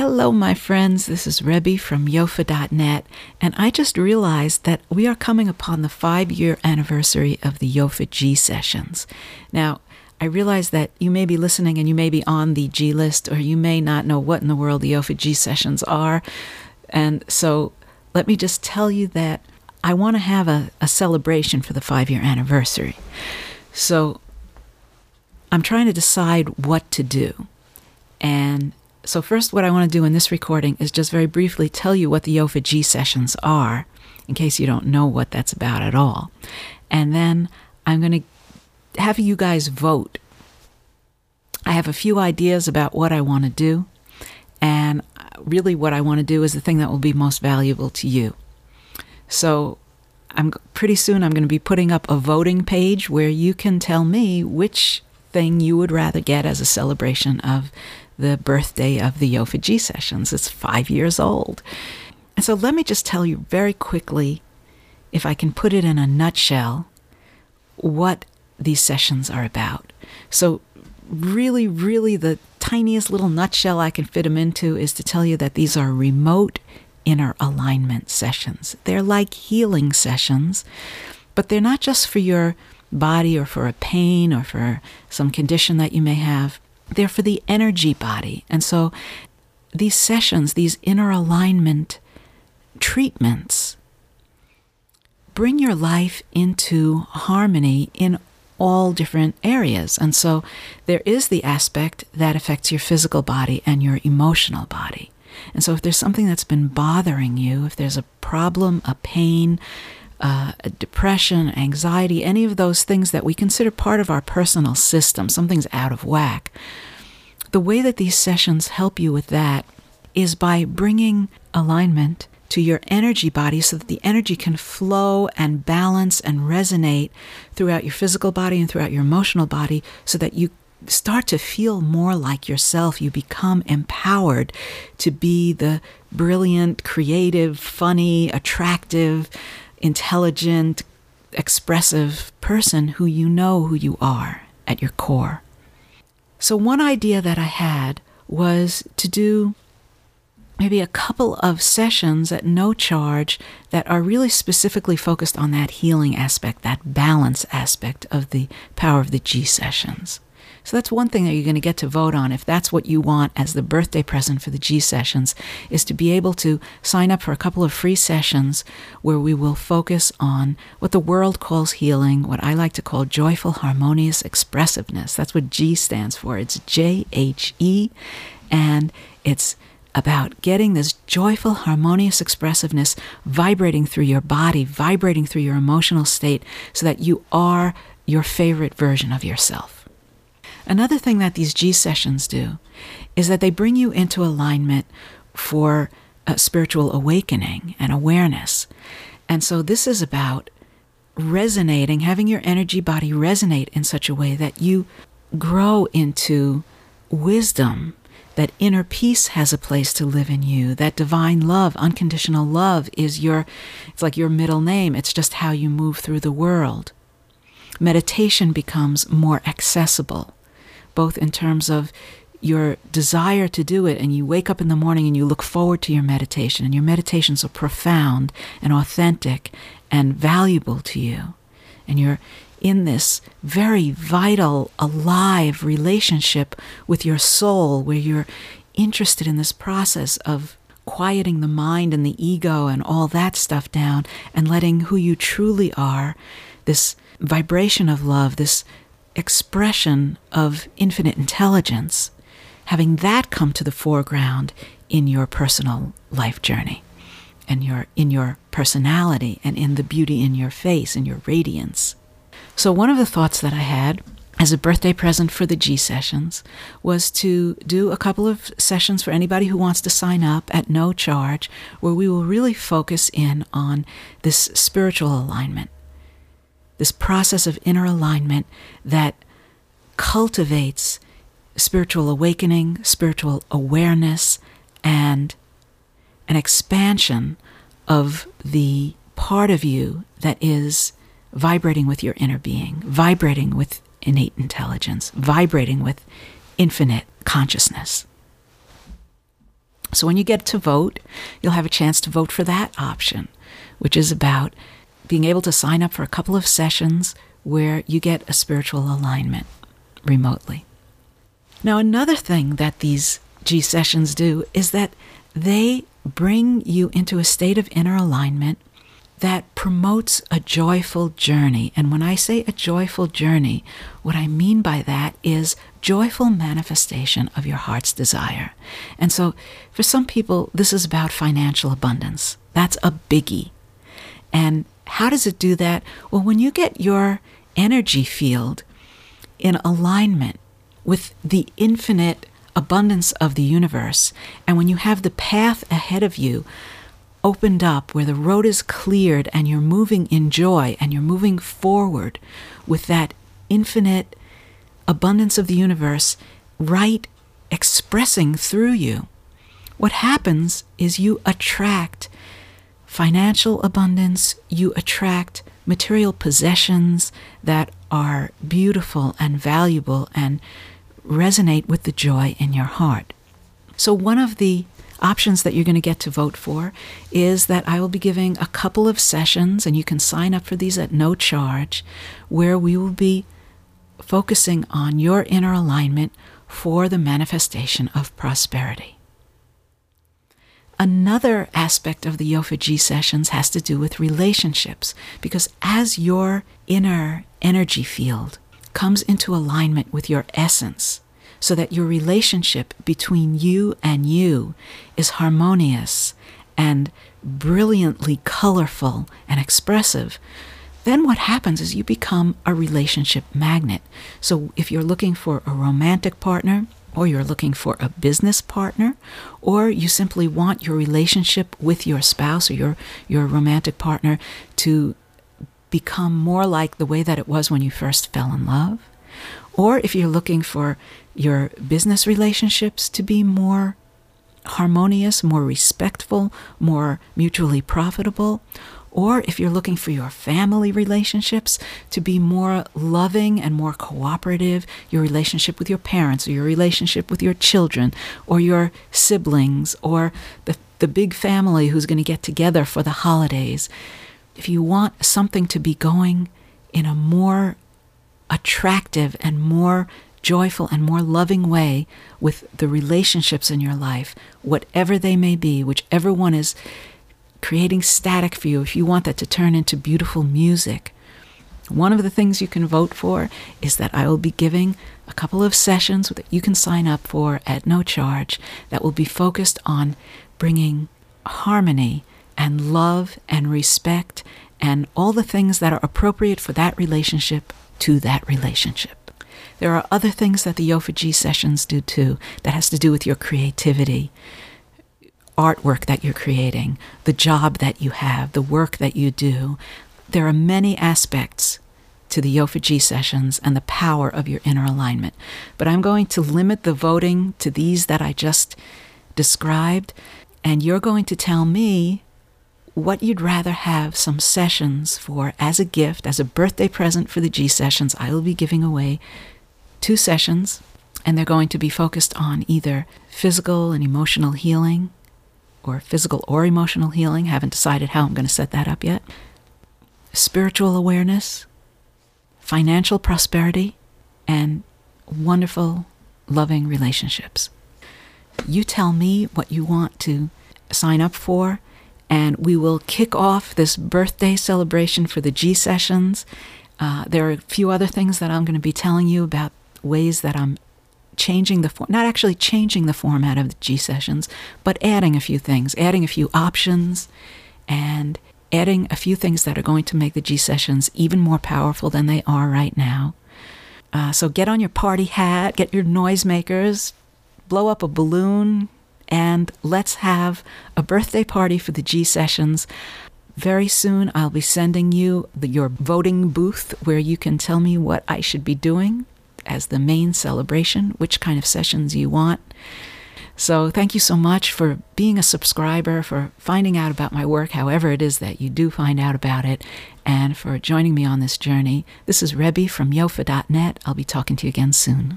Hello, my friends. This is Rebbe from Yofa.net, and I just realized that we are coming upon the five year anniversary of the Yofa jhe sessions. Now, I realize that you may be listening and you may be on the jhe list, or you may not know what in the world the Yofa jhe sessions are. And so let me just tell you that I want to have a, a celebration for the five year anniversary. So I'm trying to decide what to do. And so, first, what I want to do in this recording is just very briefly tell you what the Yofa jhe sessions are, in case you don't know what that's about at all. And then I'm going to have you guys vote. I have a few ideas about what I want to do, and really what I want to do is the thing that will be most valuable to you. So, I'm pretty soon I'm going to be putting up a voting page where you can tell me which thing you would rather get as a celebration of the birthday of the Yofa sessions. It's five years old. And so let me just tell you very quickly, if I can put it in a nutshell, what these sessions are about. So, really, really, the tiniest little nutshell I can fit them into is to tell you that these are remote inner alignment sessions. They're like healing sessions, but they're not just for your body or for a pain or for some condition that you may have. They're for the energy body. And so these sessions, these inner alignment treatments, bring your life into harmony in all different areas. And so there is the aspect that affects your physical body and your emotional body. And so if there's something that's been bothering you, if there's a problem, a pain, uh, depression, anxiety, any of those things that we consider part of our personal system, something's out of whack. The way that these sessions help you with that is by bringing alignment to your energy body so that the energy can flow and balance and resonate throughout your physical body and throughout your emotional body so that you start to feel more like yourself. You become empowered to be the brilliant, creative, funny, attractive, intelligent, expressive person who you know who you are at your core. So, one idea that I had was to do maybe a couple of sessions at no charge that are really specifically focused on that healing aspect, that balance aspect of the power of the jhe sessions. So that's one thing that you're going to get to vote on if that's what you want as the birthday present for the jhe sessions is to be able to sign up for a couple of free sessions where we will focus on what the world calls healing, what I like to call joyful harmonious expressiveness. That's what jhe stands for. It's J H E and it's about getting this joyful, harmonious expressiveness vibrating through your body, vibrating through your emotional state, so that you are your favorite version of yourself. Another thing that these jhe sessions do is that they bring you into alignment for uh, spiritual awakening and awareness. And so this is about resonating, having your energy body resonate in such a way that you grow into wisdom, that inner peace has a place to live in you, that divine love, unconditional love is your, it's like your middle name, it's just how you move through the world. Meditation becomes more accessible both in terms of your desire to do it, and you wake up in the morning and you look forward to your meditation, and your meditations are profound and authentic and valuable to you. And you're in this very vital, alive relationship with your soul where you're interested in this process of quieting the mind and the ego and all that stuff down and letting who you truly are, this vibration of love, this expression of infinite intelligence, having that come to the foreground in your personal life journey and your in your personality and in the beauty in your face and your radiance. So one of the thoughts that I had as a birthday present for the jhe sessions was to do a couple of sessions for anybody who wants to sign up at no charge where we will really focus in on this spiritual alignment this process of inner alignment that cultivates spiritual awakening, spiritual awareness, and an expansion of the part of you that is vibrating with your inner being, vibrating with innate intelligence, vibrating with infinite consciousness. So when you get to vote, you'll have a chance to vote for that option, which is about being able to sign up for a couple of sessions where you get a spiritual alignment remotely. Now, another thing that these jhe sessions do is that they bring you into a state of inner alignment that promotes a joyful journey. And when I say a joyful journey, what I mean by that is joyful manifestation of your heart's desire. And so for some people, this is about financial abundance. That's a biggie. And how does it do that? Well, when you get your energy field in alignment with the infinite abundance of the universe, and when you have the path ahead of you opened up, where the road is cleared, and you're moving in joy and you're moving forward with that infinite abundance of the universe right expressing through you, what happens is you attract financial abundance, you attract material possessions that are beautiful and valuable and resonate with the joy in your heart. So, one of the options that you're going to get to vote for is that I will be giving a couple of sessions, and you can sign up for these at no charge, where we will be focusing on your inner alignment for the manifestation of prosperity. Another aspect of the Yofa jhe sessions has to do with relationships, because as your inner energy field comes into alignment with your essence, so that your relationship between you and you is harmonious and brilliantly colorful and expressive, then what happens is you become a relationship magnet. So if you're looking for a romantic partner, or you're looking for a business partner, or you simply want your relationship with your spouse or your, your romantic partner to become more like the way that it was when you first fell in love, or if you're looking for your business relationships to be more harmonious, more respectful, more mutually profitable, or if you're looking for your family relationships to be more loving and more cooperative, your relationship with your parents, or your relationship with your children, or your siblings, or the, the big family who's going to get together for the holidays, if you want something to be going in a more attractive and more joyful and more loving way with the relationships in your life, whatever they may be, whichever one is creating static for you, if you want that to turn into beautiful music. One of the things you can vote for is that I will be giving a couple of sessions that you can sign up for at no charge that will be focused on bringing harmony and love and respect and all the things that are appropriate for that relationship to that relationship. There are other things that the Yofa jhe sessions do too that has to do with your creativity, artwork that you're creating, the job that you have, the work that you do. There are many aspects to the Yofa jhe sessions and the power of your inner alignment. But I'm going to limit the voting to these that I just described, and you're going to tell me what you'd rather have some sessions for as a gift, as a birthday present for the jhe sessions. I will be giving away two sessions, and they're going to be focused on either physical and emotional healing or physical or emotional healing. Haven't decided how I'm going to set that up yet. Spiritual awareness, financial prosperity, and wonderful, loving relationships. You tell me what you want to sign up for and we will kick off this birthday celebration for the jhe sessions. Uh, there are a few other things that I'm going to be telling you about ways that I'm changing the form, not actually changing the format of the jhe sessions, but adding a few things, adding a few options, and adding a few things that are going to make the jhe sessions even more powerful than they are right now. Uh, so get on your party hat, get your noisemakers, blow up a balloon, and let's have a birthday party for the jhe sessions. Very soon, I'll be sending you the, your voting booth where you can tell me what I should be doing as the main celebration, which kind of sessions you want. So, thank you so much for being a subscriber, for finding out about my work, however it is that you do find out about it, and for joining me on this journey. This is Rebbe from yofa.net. I'll be talking to you again soon.